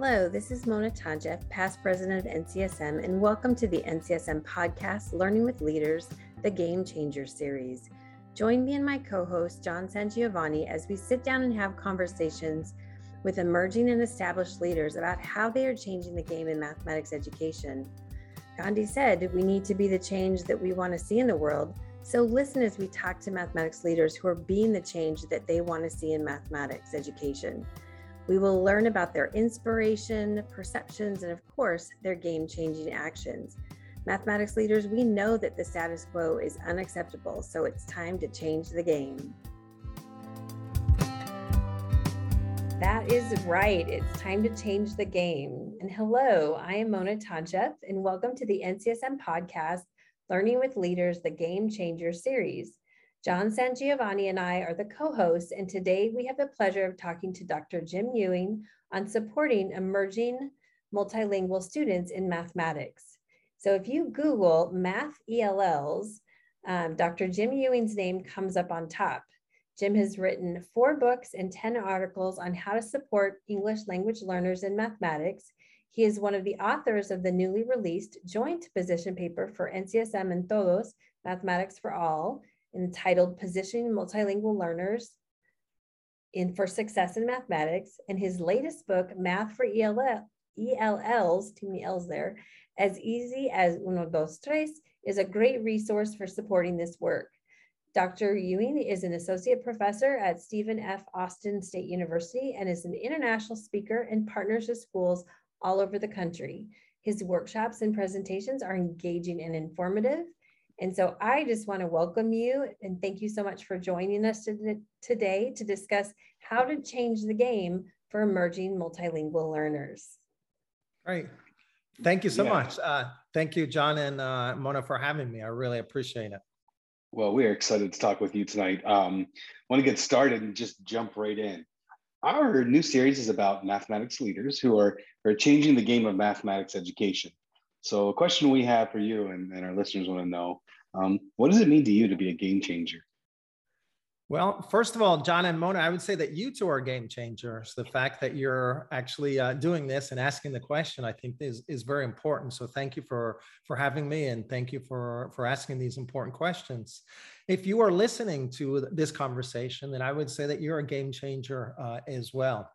Hello, this is Mona Toncheff, past president of NCSM, and welcome to the NCSM podcast, Learning with Leaders, the Game Changer series. Join me and my co host, John SanGiovanni, as we sit down and have conversations with emerging and established leaders about how they are changing the game in mathematics education. Gandhi said, We need to be the change that we want to see in the world. So listen as we talk to mathematics leaders who are being the change that they want to see in mathematics education. We will learn about their inspiration, perceptions, and of course, their game changing actions. Mathematics leaders, we know that the status quo is unacceptable, so it's time to change the game. That is right. It's time to change the game. And hello, I am Mona Toncheff, and welcome to the NCSM podcast, Learning with Leaders, the Game Changer series. John SanGiovanni and I are the co hosts, and today we have the pleasure of talking to Dr. Jim Ewing on supporting emerging multilingual students in mathematics. So if you Google math ELLs, um, Dr. Jim Ewing's name comes up on top. Jim has written four books and 10 articles on how to support English language learners in mathematics. He is one of the authors of the newly released joint position paper for NCSM and Todos, Mathematics for All, entitled Positioning Multilingual Learners in for Success in Mathematics, and his latest book, Math for ELL, ELLs, too many L's there, as easy as uno, dos, tres, is a great resource for supporting this work. Dr. Ewing is an associate professor at Stephen F. Austin State University and is an international speaker and partners with schools all over the country. His workshops and presentations are engaging and informative. And so I just want to welcome you and thank you so much for joining us today to discuss how to change the game for emerging multilingual learners. Great. Thank you so yeah. much. Uh, thank you, John and uh, Mona, for having me. I really appreciate it. Well, we are excited to talk with you tonight. Um, want to get started and just jump right in. Our new series is about mathematics leaders who are, are changing the game of mathematics education. So a question we have for you and, and our listeners want to know, um, what does it mean to you to be a game changer? Well, first of all, John and Mona, I would say that you two are game changers. The fact that you're actually uh, doing this and asking the question, I think, is is very important. So, thank you for for having me, and thank you for for asking these important questions. If you are listening to this conversation, then I would say that you're a game changer uh, as well.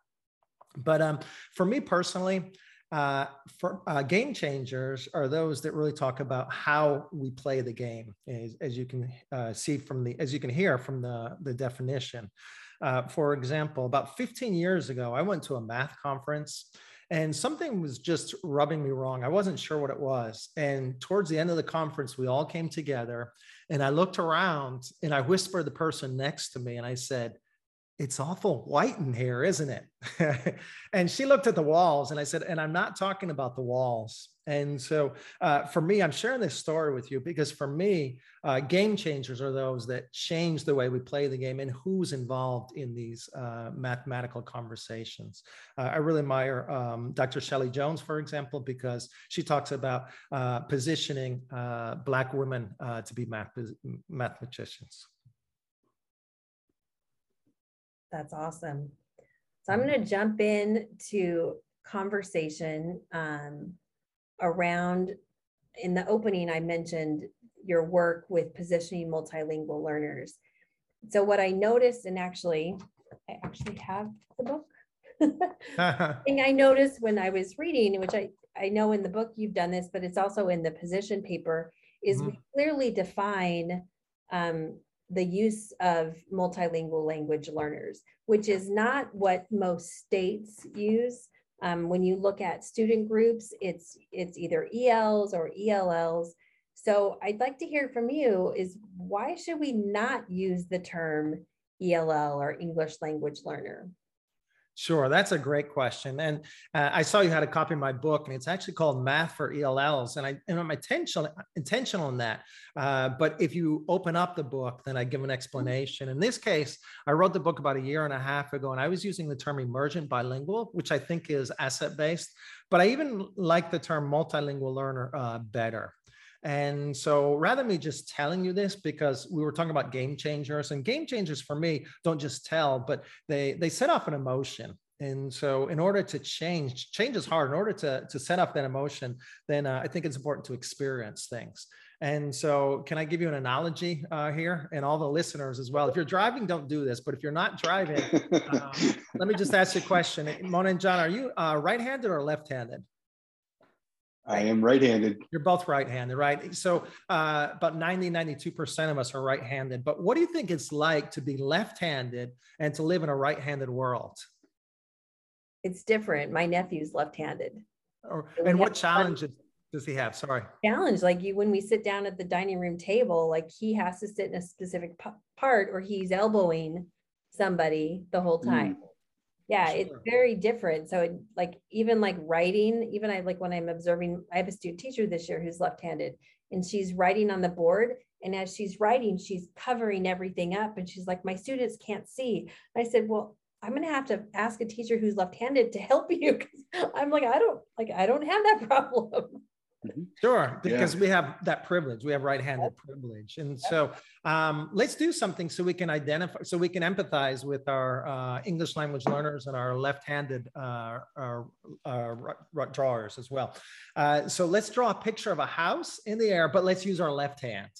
But um, for me personally, uh, for uh, game changers are those that really talk about how we play the game, as, as you can uh, see from the, as you can hear from the, the definition. Uh, for example, about 15 years ago, I went to a math conference and something was just rubbing me wrong. I wasn't sure what it was. And towards the end of the conference, we all came together and I looked around and I whispered the person next to me and I said, it's awful white in here, isn't it? and she looked at the walls and I said, and I'm not talking about the walls. And so uh, for me, I'm sharing this story with you because for me, uh, game changers are those that change the way we play the game and who's involved in these uh, mathematical conversations. Uh, I really admire um, Dr. Shelly Jones, for example, because she talks about uh, positioning uh, Black women to be math- mathematicians. That's awesome. So I'm going to jump in to conversation um, around. In the opening, I mentioned your work with positioning multilingual learners. So what I noticed, and actually, I actually have the book. thing I noticed when I was reading, which I I know in the book you've done this, but it's also in the position paper, is mm-hmm. we clearly define um, the use of multilingual language learners, which is not what most states use. Um, when you look at student groups, it's it's either ELs or ELLs. So I'd like to hear from you is why should we not use the term ELL or English language learner? Sure, that's a great question. And uh, I saw you had a copy of my book, and it's actually called Math for ELLs. And I and I'm intentional intentional in that. Uh, but if you open up the book, then I give an explanation. In this case, I wrote the book about a year and a half ago, and I was using the term emergent bilingual, which I think is asset based. But I even like the term multilingual learner uh, better. And so rather than me just telling you this, because we were talking about game changers and game changers for me don't just tell, but they, they set off an emotion. And so, in order to change, change is hard. In order to, to set up that emotion, then uh, I think it's important to experience things. And so, can I give you an analogy uh, here and all the listeners as well? If you're driving, don't do this. But if you're not driving, um, let me just ask you a question. Mona and John, are you uh, right handed or left handed? I am right-handed. You're both right-handed, right? So uh, about 90, 92% of us are right-handed. But what do you think it's like to be left-handed and to live in a right-handed world? It's different. My nephew's left-handed. Or, and what challenges does he have? Sorry. Challenge, like you, when we sit down at the dining room table, like he has to sit in a specific part or he's elbowing somebody the whole time. Mm yeah sure. it's very different so it, like even like writing even i like when i'm observing i have a student teacher this year who's left-handed and she's writing on the board and as she's writing she's covering everything up and she's like my students can't see and i said well i'm going to have to ask a teacher who's left-handed to help you because i'm like i don't like i don't have that problem. Sure, because yeah. we have that privilege. We have right-handed privilege, and so um, let's do something so we can identify, so we can empathize with our uh, English language learners and our left-handed uh, our, our, our drawers as well. Uh, so let's draw a picture of a house in the air, but let's use our left hand.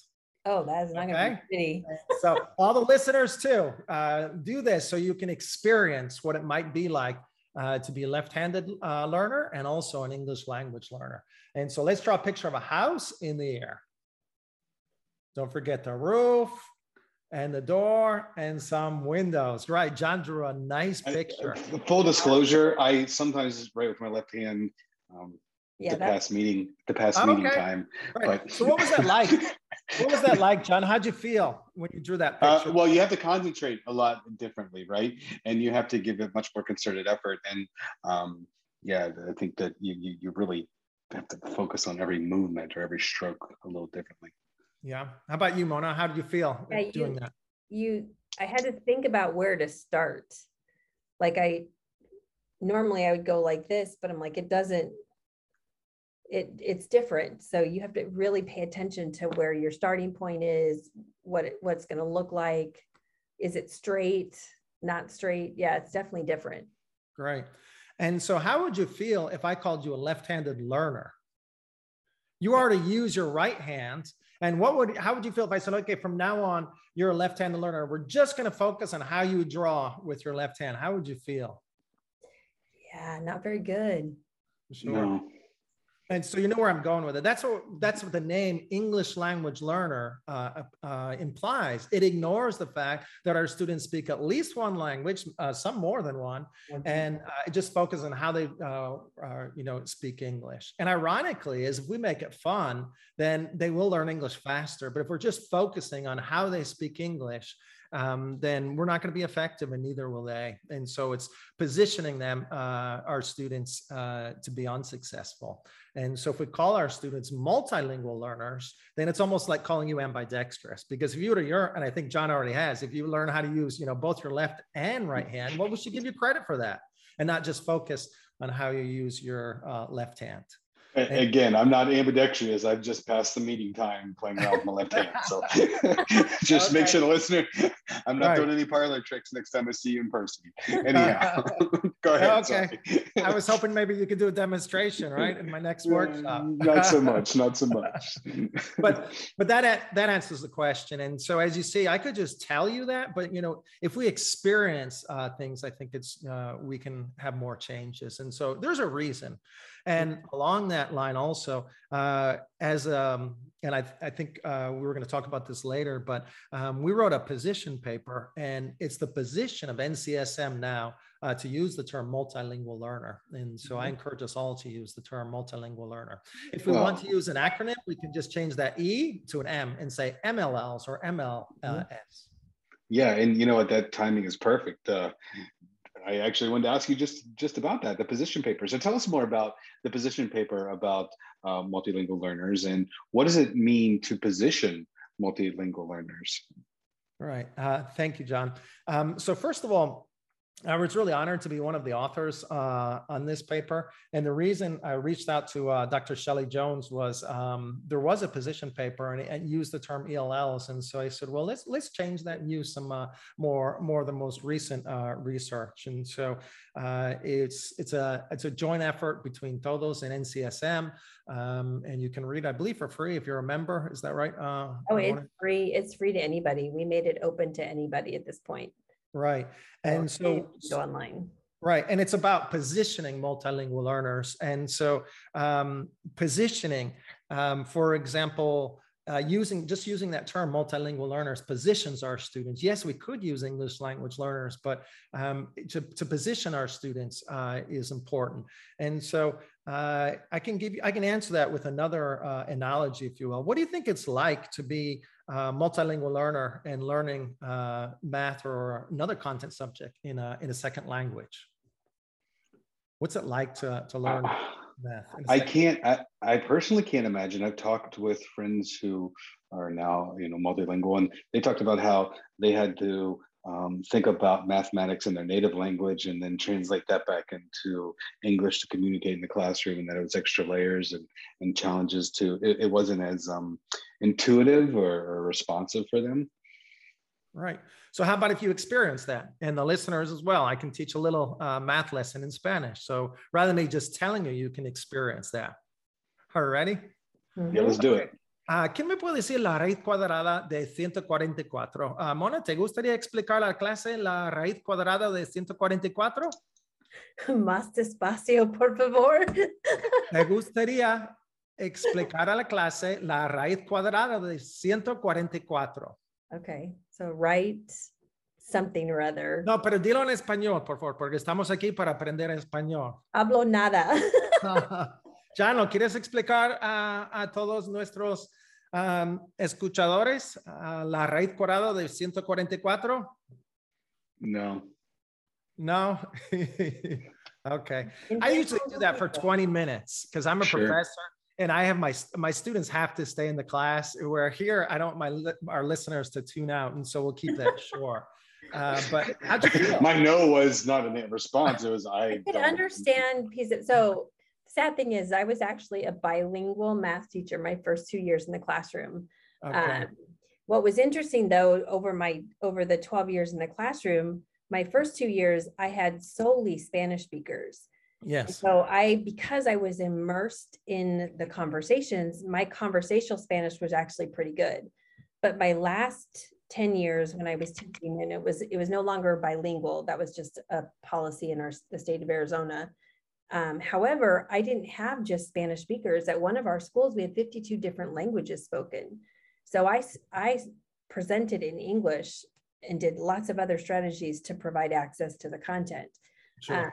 Oh, that's not okay. going to be pretty. so all the listeners too, uh, do this so you can experience what it might be like uh, to be a left-handed uh, learner and also an English language learner. And so let's draw a picture of a house in the air. Don't forget the roof and the door and some windows. Right, John drew a nice picture. I, full disclosure, I sometimes write with my left hand. Um, yeah, the past meeting, the past oh, meeting time. Right. But so what was that like? what was that like, John? How'd you feel when you drew that uh, picture? Uh, well, you have to concentrate a lot differently, right? And you have to give it much more concerted effort. And um, yeah, I think that you, you, you really have to focus on every movement or every stroke a little differently. Yeah. How about you, Mona? How do you feel yeah, doing you, that? You, I had to think about where to start. Like I, normally I would go like this, but I'm like, it doesn't, it it's different. So you have to really pay attention to where your starting point is, what it, what's going to look like. Is it straight, not straight? Yeah, it's definitely different. Great. And so, how would you feel if I called you a left-handed learner? You are to use your right hand. And what would how would you feel if I said, okay, from now on, you're a left-handed learner. We're just going to focus on how you draw with your left hand. How would you feel? Yeah, not very good. Sure. No. And so you know where I'm going with it. That's what that's what the name English language learner uh, uh, implies. It ignores the fact that our students speak at least one language, uh, some more than one, and uh, it just focuses on how they, uh, you know, speak English. And ironically, is if we make it fun, then they will learn English faster. But if we're just focusing on how they speak English, um, then we're not going to be effective and neither will they. And so it's positioning them, uh, our students, uh, to be unsuccessful. And so if we call our students multilingual learners, then it's almost like calling you ambidextrous because if you were to your, and I think John already has, if you learn how to use, you know, both your left and right hand, well, we should give you credit for that and not just focus on how you use your uh, left hand. Again, I'm not ambidextrous. I've just passed the meeting time playing around with my left hand. So just okay. make sure the listener, I'm not right. doing any parlor tricks next time I see you in person. Anyhow, go ahead. Okay. I was hoping maybe you could do a demonstration, right, in my next workshop. not so much. Not so much. but but that that answers the question. And so as you see, I could just tell you that, but you know, if we experience uh, things, I think it's uh, we can have more changes. And so there's a reason. And along that line, also, uh, as um, and I, I think uh, we were going to talk about this later, but um, we wrote a position paper, and it's the position of NCSM now uh, to use the term multilingual learner. And so I mm-hmm. encourage us all to use the term multilingual learner. If we well, want to use an acronym, we can just change that E to an M and say MLLs or MLS. Mm-hmm. Yeah, and you know what? That timing is perfect. Uh, I actually wanted to ask you just just about that, the position paper. So tell us more about the position paper about uh, multilingual learners and what does it mean to position multilingual learners? Right. Uh, thank you, John. Um, so first of all, I was really honored to be one of the authors uh, on this paper. And the reason I reached out to uh, Dr. Shelly Jones was um, there was a position paper and it, used the term ELLs. And so I said, well, let's let's change that and use some uh, more more the most recent uh, research. And so uh, it's it's a it's a joint effort between Todos and NCSM. Um, and you can read, I believe, for free if you're a member. Is that right? Uh, oh, it's free. It's free to anybody. We made it open to anybody at this point. Right. And so go online. Right. And it's about positioning multilingual learners. And so um, positioning, um, for example, uh, using just using that term multilingual learners positions our students yes we could use english language learners but um, to, to position our students uh, is important and so uh, i can give you i can answer that with another uh, analogy if you will what do you think it's like to be a multilingual learner and learning uh, math or another content subject in a, in a second language what's it like to, to learn uh, math. I can't. I, I personally can't imagine. I've talked with friends who are now you know multilingual, and they talked about how they had to um, think about mathematics in their native language and then translate that back into English to communicate in the classroom, and that it was extra layers and and challenges to. It, it wasn't as um, intuitive or, or responsive for them. Right. So how about if you experience that and the listeners as well? I can teach a little uh, math lesson in Spanish. So rather than me just telling you, you can experience that. Are you ready? Yeah, let's do it. Uh, ¿Qué me puede decir la raíz cuadrada de 144? Uh, Mona, ¿te gustaría explicar a la clase la raíz cuadrada de 144? Más despacio, por favor. ¿Te gustaría explicar a la clase la raíz cuadrada de 144? Okay, so write something or other. No, pero dilo en español, por favor, porque estamos aquí para aprender español. Hablo nada. ya no quieres explicar a, a todos nuestros um, escuchadores uh, la raíz cuadrada de 144? No. No. okay. I usually do that for 20 minutes because I'm a sure. professor and I have my my students have to stay in the class. Where here, I don't my our listeners to tune out, and so we'll keep that short. Uh, but my no was not a response. It was I. I can understand because so sad thing is I was actually a bilingual math teacher my first two years in the classroom. Okay. Um, what was interesting though, over my over the 12 years in the classroom, my first two years I had solely Spanish speakers. Yes. So I, because I was immersed in the conversations, my conversational Spanish was actually pretty good. But my last 10 years when I was teaching, and it was it was no longer bilingual, that was just a policy in our the state of Arizona. Um, however, I didn't have just Spanish speakers. At one of our schools, we had 52 different languages spoken. So I, I presented in English and did lots of other strategies to provide access to the content. Sure. Um,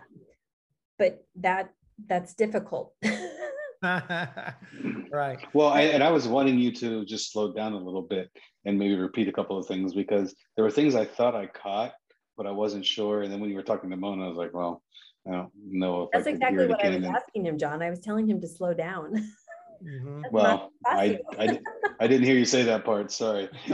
but that that's difficult. right. Well, I, and I was wanting you to just slow down a little bit and maybe repeat a couple of things because there were things I thought I caught, but I wasn't sure. And then when you were talking to Mona, I was like, well, I don't know. That's exactly what I was asking him, John. I was telling him to slow down. Mm-hmm. Well, I, I, I didn't hear you say that part. Sorry.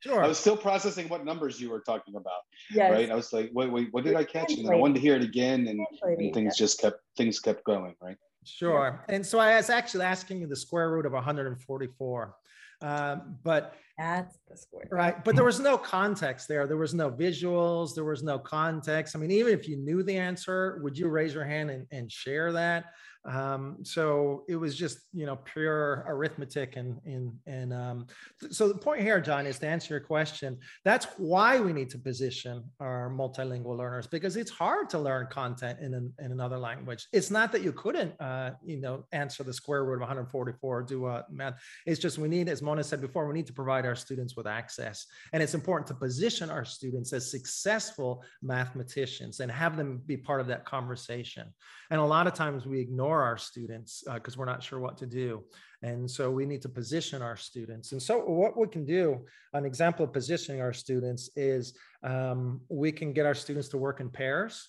sure. I was still processing what numbers you were talking about. Yes. Right. I was like, wait, wait, what did I catch? And I wanted to hear it again, and, and things just kept things kept going. Right. Sure. And so I was actually asking you the square root of 144. Um, but that's the square. Right. But there was no context there. There was no visuals. There was no context. I mean, even if you knew the answer, would you raise your hand and, and share that? Um, so it was just you know pure arithmetic and and and um, so the point here, John, is to answer your question. That's why we need to position our multilingual learners because it's hard to learn content in an, in another language. It's not that you couldn't uh, you know answer the square root of 144 do a math. It's just we need, as Mona said before, we need to provide our students with access, and it's important to position our students as successful mathematicians and have them be part of that conversation. And a lot of times we ignore our students because uh, we're not sure what to do. And so we need to position our students. And so what we can do, an example of positioning our students is um, we can get our students to work in pairs.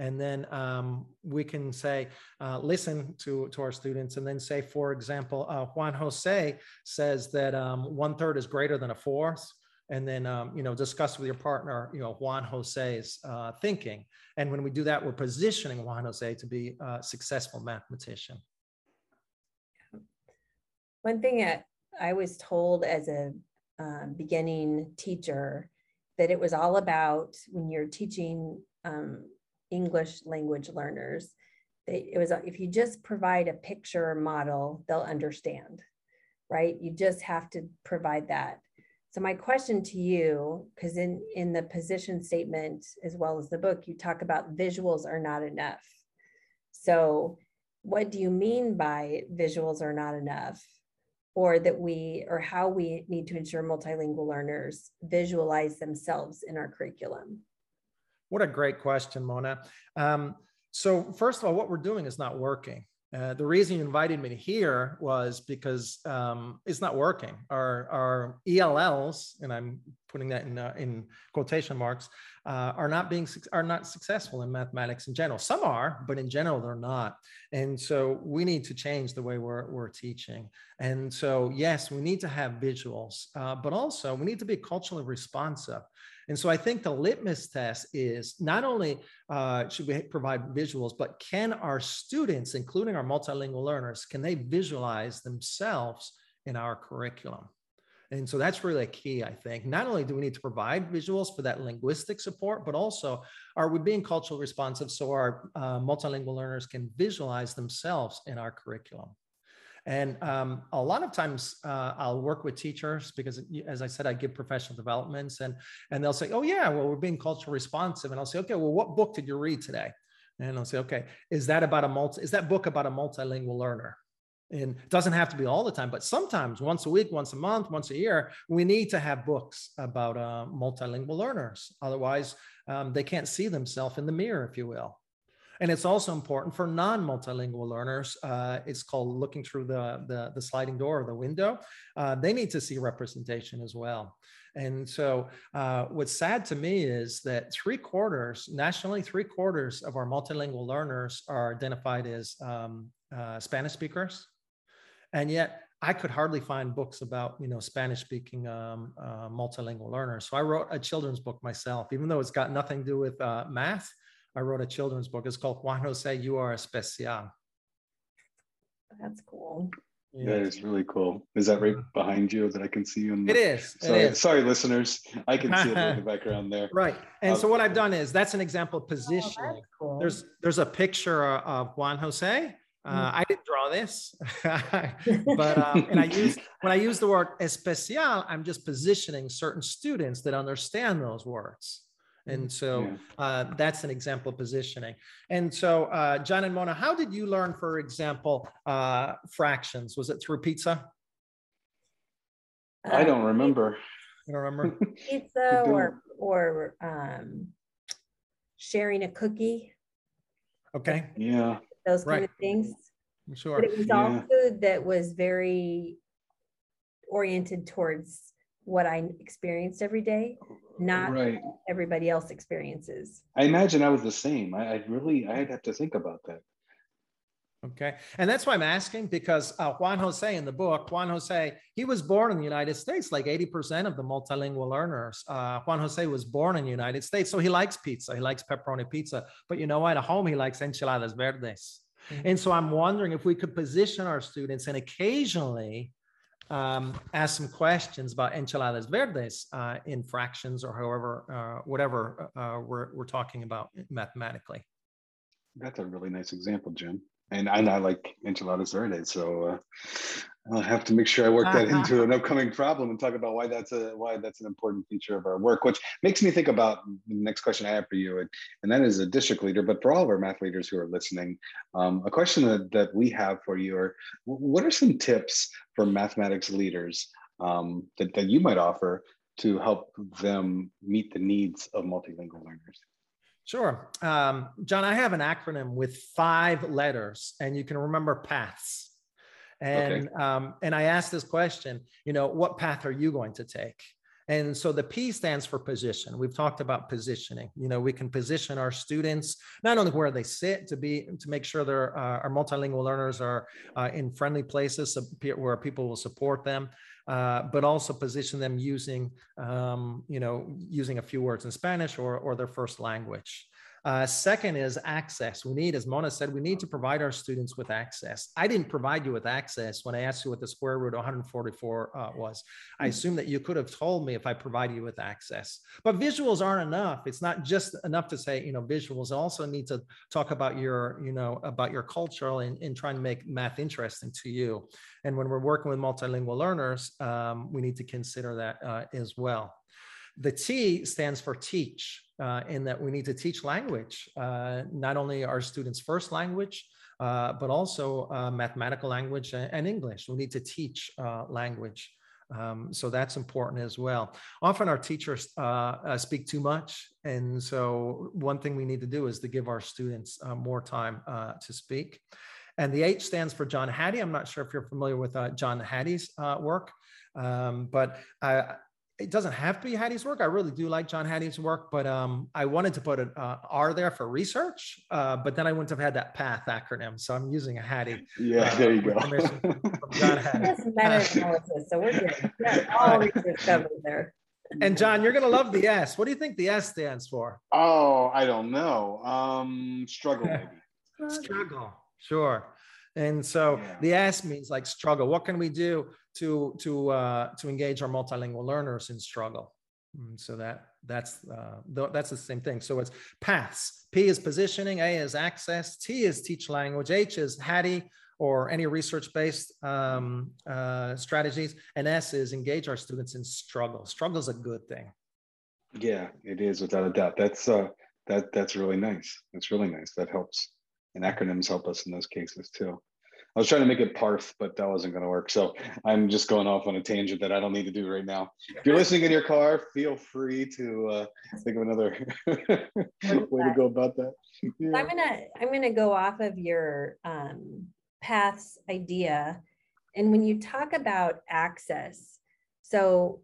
And then um, we can say, uh, listen to, to our students and then say, for example, uh, Juan Jose says that um, one third is greater than a fourth. And then um, you know discuss with your partner you know juan jose's uh, thinking. And when we do that we're positioning juan jose to be a successful mathematician. One thing that i was told as a um, beginning teacher that it was all about when you're teaching um, english language learners it was if you just provide a picture model they'll understand right? You just have to provide that so my question to you, because in, in the position statement as well as the book, you talk about visuals are not enough. So what do you mean by visuals are not enough? Or that we, or how we need to ensure multilingual learners visualize themselves in our curriculum? What a great question, Mona. Um, so first of all, what we're doing is not working. Uh, the reason you invited me here was because um, it's not working. Our, our ELLs, and I'm putting that in, uh, in quotation marks, uh, are not being are not successful in mathematics in general. Some are, but in general they're not. And so we need to change the way we're, we're teaching. And so yes, we need to have visuals, uh, but also we need to be culturally responsive. And so I think the litmus test is not only uh, should we provide visuals, but can our students, including our multilingual learners, can they visualize themselves in our curriculum? And so that's really key, I think. Not only do we need to provide visuals for that linguistic support, but also are we being culturally responsive so our uh, multilingual learners can visualize themselves in our curriculum? And um, a lot of times uh, I'll work with teachers because, as I said, I give professional developments, and and they'll say, "Oh yeah, well we're being culturally responsive," and I'll say, "Okay, well what book did you read today?" And I'll say, "Okay, is that about a multi? Is that book about a multilingual learner?" And it doesn't have to be all the time, but sometimes once a week, once a month, once a year, we need to have books about uh, multilingual learners. Otherwise, um, they can't see themselves in the mirror, if you will. And it's also important for non-multilingual learners. Uh, it's called looking through the, the, the, sliding door or the window. Uh, they need to see representation as well. And so uh, what's sad to me is that three quarters, nationally, three quarters of our multilingual learners are identified as um, uh, Spanish speakers. And yet I could hardly find books about, you know, Spanish speaking um, uh, multilingual learners. So I wrote a children's book myself, even though it's got nothing to do with uh, math I wrote a children's book. It's called Juan Jose, You Are Especial. That's cool. Yeah. That is really cool. Is that right behind you that I can see you? In the... It is. Sorry, it is. sorry, listeners. I can see it in the background there. Right. And um, so what I've done is that's an example of oh, positioning. Oh, cool. There's there's a picture of Juan Jose. Uh, mm. I didn't draw this, but um, and I use when I use the word especial, I'm just positioning certain students that understand those words. And mm, so yeah. uh, that's an example of positioning. And so, uh, John and Mona, how did you learn, for example, uh, fractions? Was it through pizza? I don't remember. You don't remember? Pizza or or um, sharing a cookie. Okay. Yeah. Those kind of things. Sure. But it was yeah. all food that was very oriented towards what I experienced every day, not right. everybody else experiences. I imagine I was the same. I, I really, I'd have to think about that. Okay. And that's why I'm asking because uh, Juan Jose in the book, Juan Jose, he was born in the United States, like 80% of the multilingual learners. Uh, Juan Jose was born in the United States. So he likes pizza. He likes pepperoni pizza. But you know what? At home, he likes enchiladas verdes. Mm-hmm. And so I'm wondering if we could position our students and occasionally um, ask some questions about enchiladas verdes uh, in fractions or however, uh, whatever uh, we're, we're talking about mathematically. That's a really nice example, Jim. And, and I like enchiladas verdes, so uh, I'll have to make sure I work that uh-huh. into an upcoming problem and talk about why that's a why that's an important feature of our work. Which makes me think about the next question I have for you, and, and that is a district leader, but for all of our math leaders who are listening, um, a question that, that we have for you are: What are some tips for mathematics leaders um, that that you might offer to help them meet the needs of multilingual learners? Sure. Um, John, I have an acronym with five letters, and you can remember paths. And okay. um, and I asked this question, you know, what path are you going to take? And so the P stands for position. We've talked about positioning. You know, we can position our students not only where they sit to be to make sure their uh, our multilingual learners are uh, in friendly places where people will support them, uh, but also position them using, um, you know, using a few words in Spanish or, or their first language. Uh, second is access. We need, as Mona said, we need to provide our students with access. I didn't provide you with access when I asked you what the square root of 144 uh, was. I hmm. assume that you could have told me if I provided you with access. But visuals aren't enough. It's not just enough to say, you know, visuals also need to talk about your, you know, about your culture and, and trying to make math interesting to you. And when we're working with multilingual learners, um, we need to consider that uh, as well. The T stands for teach, uh, in that we need to teach language, uh, not only our students' first language, uh, but also uh, mathematical language and, English. We need to teach uh, language. Um, so that's important as well. Often our teachers uh, speak too much. And so one thing we need to do is to give our students more time to speak. And the H stands for John Hattie. I'm not sure if you're familiar with John Hattie's work, um, but it doesn't have to be Hattie's work. I really do like John Hattie's work, but um, I wanted to put an uh, R there for research, uh, but then I wouldn't have had that PATH acronym. So I'm using a Hattie. Yeah, uh, there you go. John Hattie. That's meta analysis, so we're good. Yeah, all research covered there. And John, you're gonna love the S. What do you think the S stands for? Oh, I don't know. Um, struggle maybe. struggle, sure. And so yeah. the S means like struggle. What can we do to to uh, to engage our multilingual learners in struggle? And mm, so that that's uh, that's the same thing. So it's paths. P is positioning. A is access. T is teach language. H is Hattie or any research-based um, uh, strategies. And S is engage our students in struggle. Struggle is a good thing. Yeah, it is without a doubt. That's uh, that that's really nice. That's really nice. That helps, and acronyms help us in those cases too. I was trying to make it parth, but that wasn't going to work. So I'm just going off on a tangent that I don't need to do right now. If you're listening in your car, feel free to uh, think of another way to go about that. Yeah. I'm gonna I'm gonna go off of your um, paths idea, and when you talk about access, so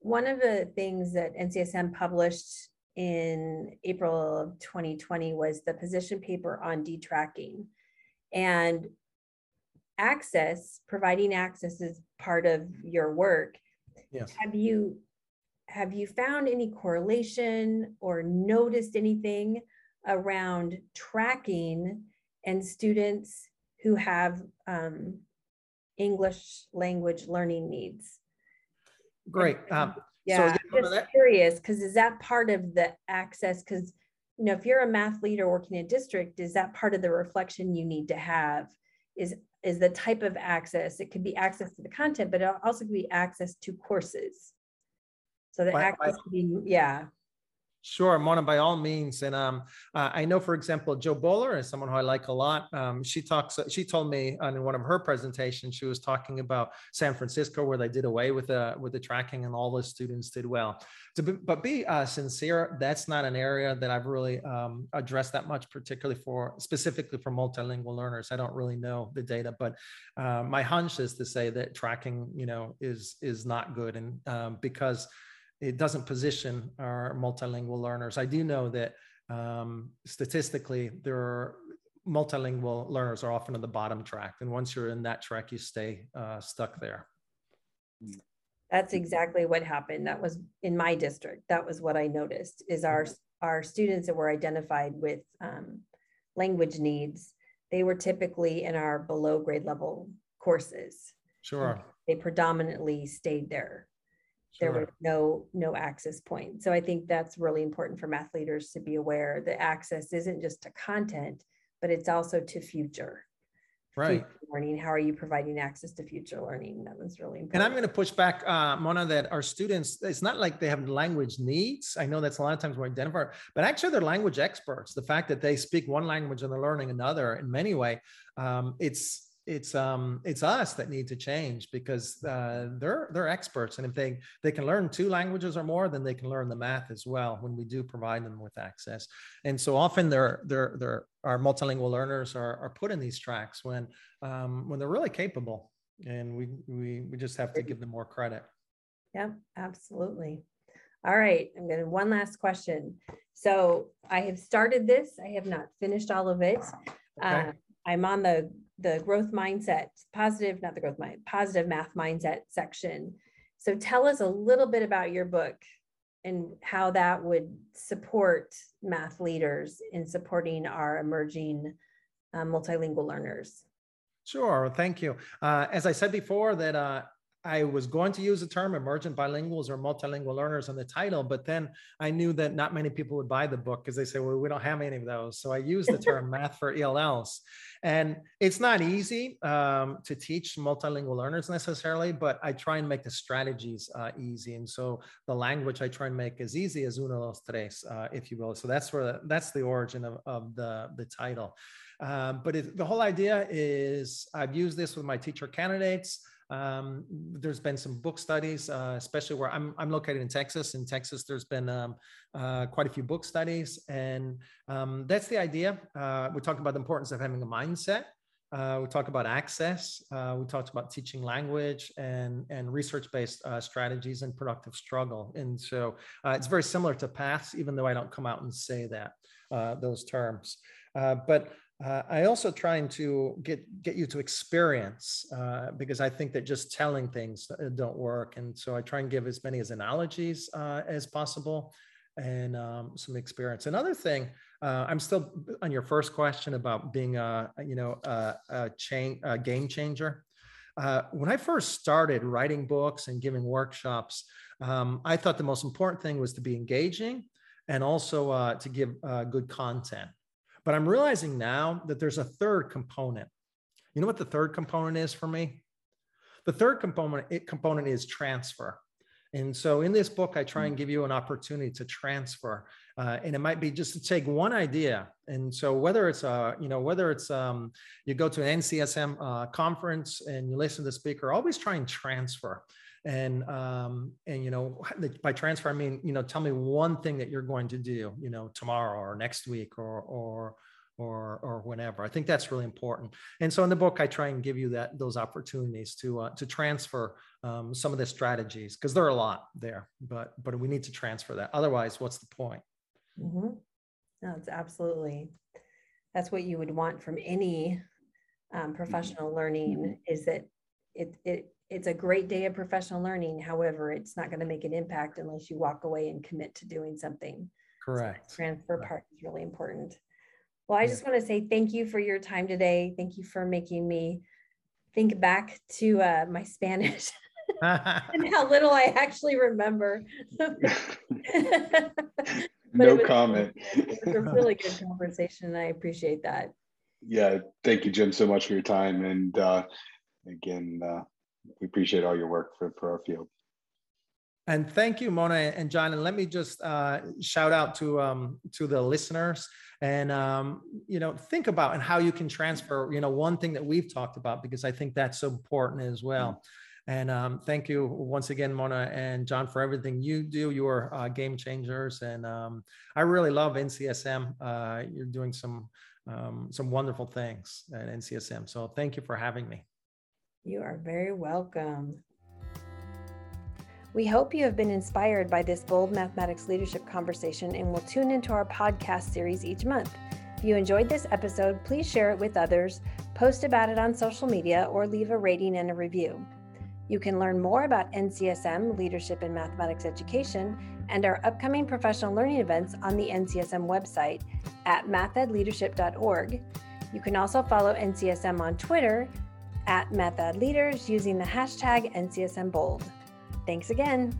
one of the things that NCSM published in April of 2020 was the position paper on detracking. And access, providing access is part of your work. Yes. Have you have you found any correlation or noticed anything around tracking and students who have um, English language learning needs? Great. Um, yeah, so just curious because is that part of the access? Because you know, if you're a math leader working in a district, is that part of the reflection you need to have? Is is the type of access. It could be access to the content, but it also could be access to courses. So the by, access by, be, yeah. Sure, Mona, by all means. And um, uh, I know, for example, Jo Boaler is someone who I like a lot. Um, she talks. She told me on one of her presentations, she was talking about San Francisco, where they did away with the with the tracking, and all the students did well. To be, but be uh, sincere, that's not an area that I've really um, addressed that much, particularly for specifically for multilingual learners. I don't really know the data, but uh, my hunch is to say that tracking, you know, is is not good, and um, because it doesn't position our multilingual learners. I do know that um, statistically, there are multilingual learners are often on the bottom track, and once you're in that track, you stay uh, stuck there. That's exactly what happened. That was in my district. That was what I noticed. Is our our students that were identified with um, language needs, they were typically in our below grade level courses. Sure. They predominantly stayed there there was no no access point so i think that's really important for math leaders to be aware that access isn't just to content but it's also to future. Right. Future learning how are you providing access to future learning? That was really important and i'm going to push back uh, mona that our students it's not like they have language needs. I know that's a lot of times we identify but actually they're language experts. The fact that they speak one language and they're learning another in many way um, it's it's um it's us that need to change because uh, they're they're experts and if they they can learn two languages or more then they can learn the math as well when we do provide them with access. And so often they're they're they're our multilingual learners are, are put in these tracks when um, when they're really capable and we we we just have to give them more credit. Yeah absolutely. All right i'm going to one last question. So i have started this i have not finished all of it. Okay. uh, I'm on the the growth mindset, positive, not the growth mind, positive math mindset section. So tell us a little bit about your book and how that would support math leaders in supporting our emerging uh, multilingual learners. Sure, thank you. Uh, as I said before, that uh, I was going to use the term emergent bilinguals or multilingual learners on the title, but then I knew that not many people would buy the book because they say, well, we don't have any of those. So I used the term math for ELLs. And it's not easy um, to teach multilingual learners necessarily, but I try and make the strategies uh, easy. And so the language I try and make as easy as uno, dos, tres, uh, if you will. So that's where that's the origin of, of the, the title. Um, but it, the whole idea is I've used this with my teacher candidates. Um, there's been some book studies, uh, especially where I'm, I'm located in Texas. In Texas, there's been um, uh, quite a few book studies, and um, that's the idea. Uh, we talk about the importance of having a mindset. Uh, we talk about access. Uh, we talked about teaching language and and research-based uh, strategies and productive struggle. And so it's very similar to paths, even though I don't come out and say that those terms. but uh, I also trying to get get you to experience uh, because I think that just telling things uh, don't work, and so I try and give as many as analogies uh, as possible and um, some experience. Another thing, uh, I'm still on your first question about being a you know a, a, chain, a game changer. Uh, when I first started writing books and giving workshops, um, I thought the most important thing was to be engaging and also to give good content. But I'm realizing now that there's a third component. You know what the third component is for me? The third component, it, component is transfer. And so in this book, I try and give you an opportunity to transfer. Uh, and it might be just to take one idea. And so whether it's, uh, you know, whether it's um, you go to an NCSM uh, conference and you listen to the speaker, always try and transfer and um, and you know by transfer i mean you know tell me one thing that you're going to do you know tomorrow or next week or or or or whenever. I think that's really important. And so in the book i try and give you that those opportunities to uh, to transfer um, some of the strategies because there are a lot there but but we need to transfer that. Otherwise what's the point? Mm-hmm. no it's absolutely that's what you would want from any um, professional learning is that it, it it's a great day of professional learning. However, it's not going to make an impact unless you walk away and commit to doing something. Correct. So transfer Correct. part is really important. Well, I just want to say thank you for your time today. Thank you for making me think back to uh, my Spanish and how little I actually remember. no was, comment. It was a really good conversation. And I appreciate that. Yeah, thank you, Jim, so much for your time. And uh, again, uh, we appreciate all your work for, for our field. And thank you, Mona and John. And let me just uh, shout out to um, to the listeners and um, you know think about and how you can transfer. You know, one thing that we've talked about because I think that's so important as well. And um, thank you once again, Mona and John, for everything you do. You are uh, game changers, and um, I really love NCSM. Uh, you're doing some um, some wonderful things at NCSM. So thank you for having me. You are very welcome. We hope you have been inspired by this bold mathematics leadership conversation and will tune into our podcast series each month. If you enjoyed this episode, please share it with others, post about it on social media, or leave a rating and a review. You can learn more about NCSM Leadership in Mathematics Education and our upcoming professional learning events on the NCSM website at mathedleadership.org. You can also follow NCSM on Twitter at Math Ed Leaders using the hashtag NCSM Bold. Thanks again.